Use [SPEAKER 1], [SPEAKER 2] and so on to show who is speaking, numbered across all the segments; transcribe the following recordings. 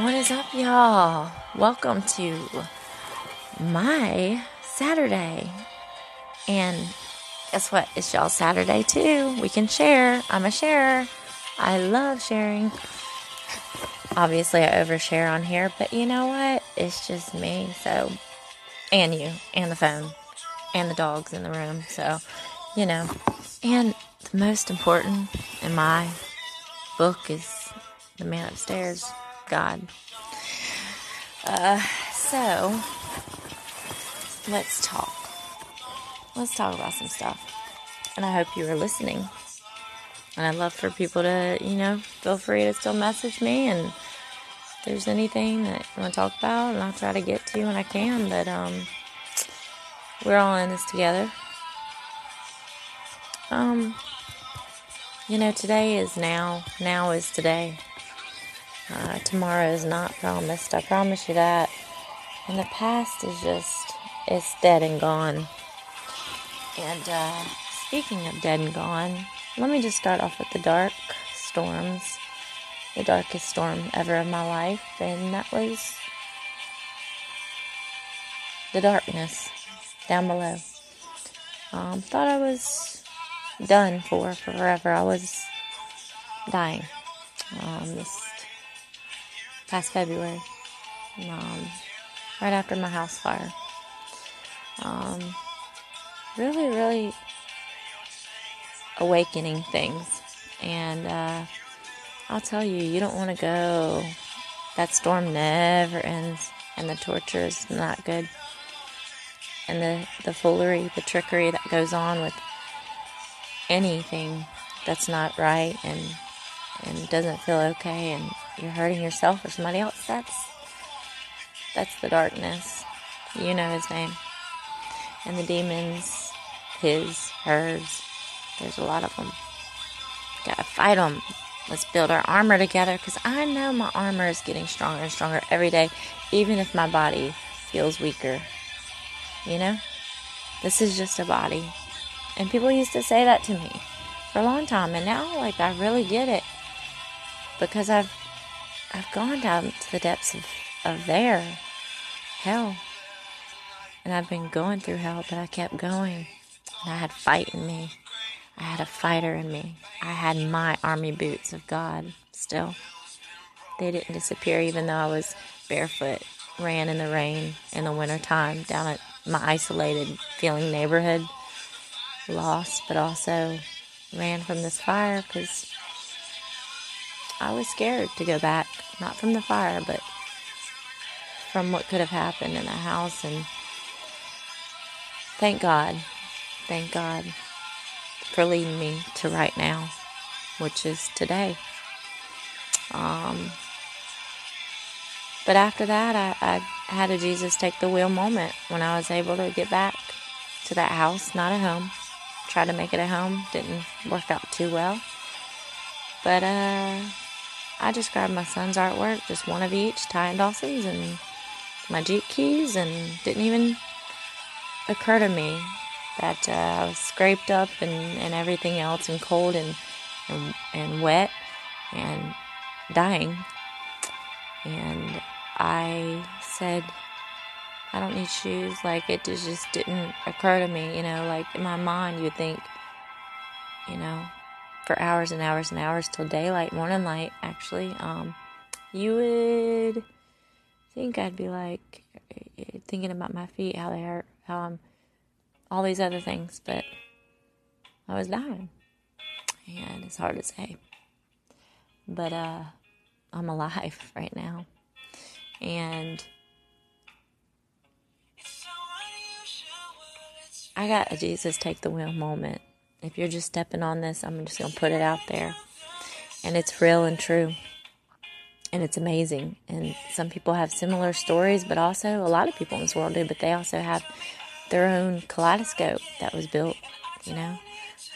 [SPEAKER 1] What is up, y'all? Welcome to my Saturday. And guess what? It's y'all Saturday too. We can share. I'm a sharer. I love sharing. Obviously, I overshare on here, but you know what? It's just me. So, and you, and the phone, and the dogs in the room. So, you know. And the most important in my book is the man upstairs, God. Uh, so, let's talk. Let's talk about some stuff. And I hope you are listening. And I'd love for people to, you know, feel free to still message me and if there's anything that you want to talk about and I'll try to get to you when I can. But um we're all in this together. Um you know, today is now. Now is today. Uh, tomorrow is not promised. I promise you that. And the past is just, it's dead and gone. And uh, speaking of dead and gone, let me just start off with the dark storms. The darkest storm ever of my life. And that was the darkness down below. Um, thought I was done for forever. I was dying. Um, this past February, um, right after my house fire. Um, really, really awakening things. And uh, I'll tell you, you don't want to go. That storm never ends, and the torture is not good. And the, the foolery, the trickery that goes on with anything that's not right and and doesn't feel okay and you're hurting yourself or somebody else? That's that's the darkness. You know his name. And the demons his hers. There's a lot of them. Gotta fight them let's build our armor together because i know my armor is getting stronger and stronger every day even if my body feels weaker. You know? This is just a body. And people used to say that to me for a long time. And now, like, I really get it. Because I've, I've gone down to the depths of, of their hell. And I've been going through hell, but I kept going. And I had fight in me. I had a fighter in me. I had my army boots of God still. They didn't disappear even though I was barefoot, ran in the rain in the wintertime down at my isolated feeling neighborhood lost, but also ran from this fire because I was scared to go back. Not from the fire, but from what could have happened in the house. And thank God, thank God for leading me to right now, which is today. Um, but after that, I, I had a Jesus take the wheel moment when I was able to get back to that house, not a home, tried to make it a home. Didn't work out too well. But uh, I just grabbed my son's artwork, just one of each, Ty and Dawson's, and my Jeep keys, and didn't even occur to me that uh, I was scraped up and, and everything else, and cold and, and and wet and dying. And I said, I don't need shoes. Like it just didn't occur to me, you know, like in my mind you'd think, you know, for hours and hours and hours till daylight, morning light actually, um, you would think I'd be like thinking about my feet, how they hurt, how I'm all these other things, but I was dying. And it's hard to say. But uh I'm alive right now. And I got a Jesus take the wheel moment. If you're just stepping on this, I'm just going to put it out there. And it's real and true. And it's amazing. And some people have similar stories, but also a lot of people in this world do, but they also have their own kaleidoscope that was built, you know.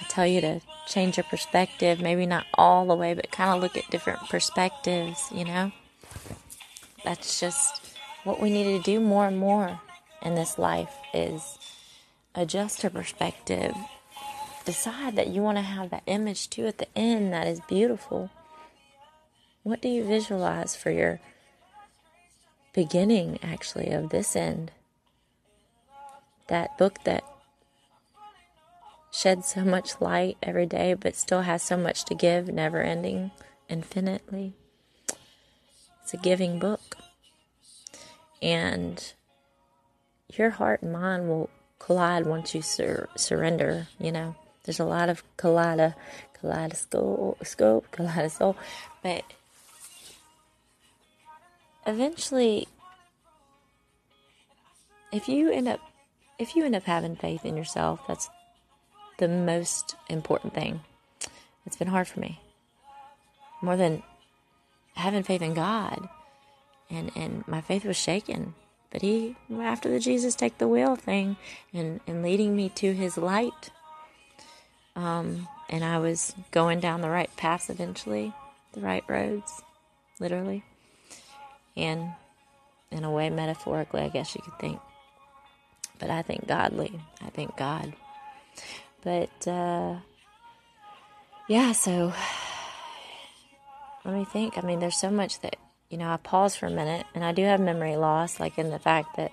[SPEAKER 1] I tell you to change your perspective, maybe not all the way, but kind of look at different perspectives, you know. That's just what we need to do more and more in this life is adjust your perspective. Decide that you want to have that image too at the end that is beautiful. What do you visualize for your beginning, actually, of this end. That book that sheds so much light every day, but still has so much to give, never ending, infinitely. It's a giving book. And your heart and mind will collide once you sur- surrender, you know. There's a lot of kaleidoscope, scope, kaleidoscope, but eventually, if you end up, if you end up having faith in yourself, that's the most important thing. It's been hard for me. More than having faith in God. And and my faith was shaken. But he after the Jesus take the wheel thing and, and leading me to his light. Um, and I was going down the right paths eventually, the right roads, literally. And in a way metaphorically I guess you could think. But I think godly. I think God. But uh, yeah, so let me think. I mean, there's so much that, you know, I pause for a minute and I do have memory loss, like in the fact that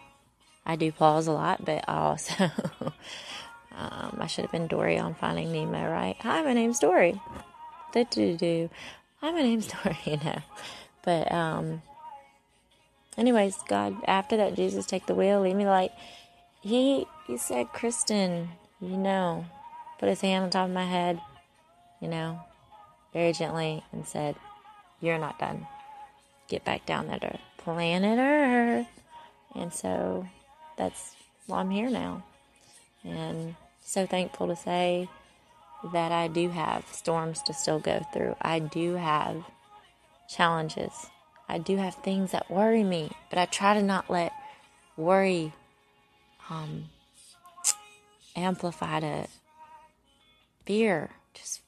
[SPEAKER 1] I do pause a lot, but I also, um, I should have been Dory on Finding Nemo, right? Hi, my name's Dory. Do do do. Hi, my name's Dory, you know. But, um, anyways, God, after that, Jesus, take the wheel, leave me like, he, he said, Kristen, you know, put his hand on top of my head, you know, very gently, and said, You're not done. Get back down there to planet Earth. And so that's well, I'm here now. And so thankful to say that I do have storms to still go through. I do have challenges. I do have things that worry me, but I try to not let worry um, amplify to fear. Just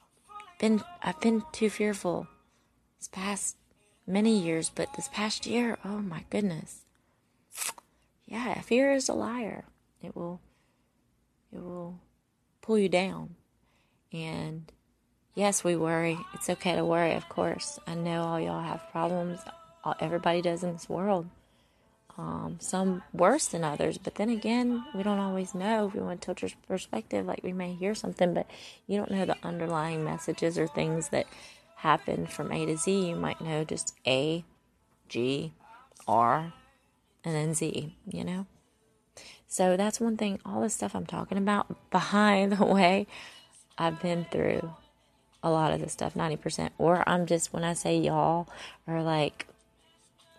[SPEAKER 1] been I've been too fearful this past many years, but this past year, oh my goodness. Yeah, fear is a liar. It will it will pull you down. And yes, we worry. It's okay to worry, of course. I know all y'all have problems. Everybody does in this world um, some worse than others. But then again, we don't always know. If we want to tilt your perspective, like we may hear something, but you don't know the underlying messages or things that happen from A to Z. You might know just A, G, R, and then Z, you know? So that's one thing, all the stuff I'm talking about, behind the way, I've been through a lot of this stuff, 90%. Or I'm just, when I say y'all, or like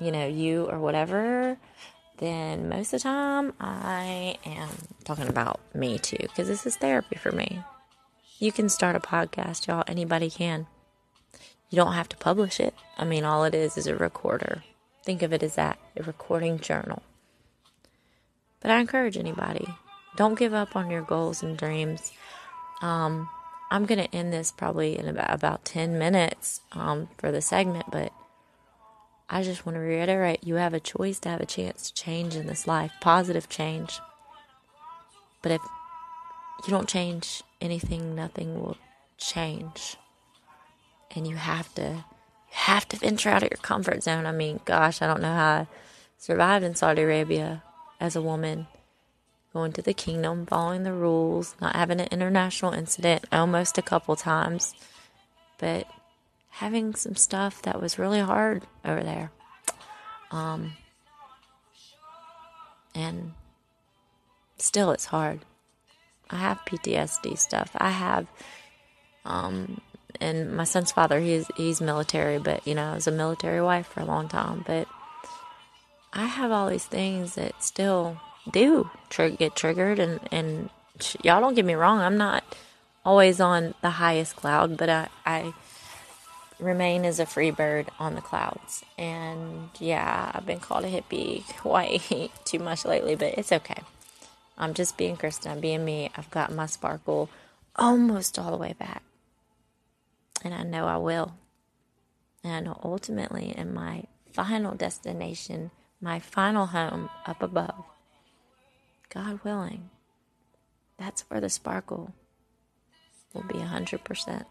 [SPEAKER 1] you know, you or whatever, then most of the time I am talking about me too, because this is therapy for me. You can start a podcast, y'all. Anybody can. You don't have to publish it. I mean, all it is is a recorder. Think of it as that a recording journal. But I encourage anybody don't give up on your goals and dreams. Um, I'm going to end this probably in about, about 10 minutes um, for the segment, but I just want to reiterate you have a choice to have a chance to change in this life, positive change. But if you don't change anything, nothing will change. And you have to you have to venture out of your comfort zone. I mean, gosh, I don't know how I survived in Saudi Arabia as a woman, going to the kingdom, following the rules, not having an international incident almost a couple times. But having some stuff that was really hard over there. Um, and still, it's hard. I have PTSD stuff. I have, um, and my son's father, he's he's military, but you know, I was a military wife for a long time. But I have all these things that still do tr- get triggered, and and y'all don't get me wrong. I'm not always on the highest cloud, but I I remain as a free bird on the clouds. And yeah, I've been called a hippie quite too much lately, but it's okay. I'm just being Kristen, I'm being me. I've got my sparkle almost all the way back. And I know I will. And ultimately in my final destination, my final home up above, God willing, that's where the sparkle will be 100%.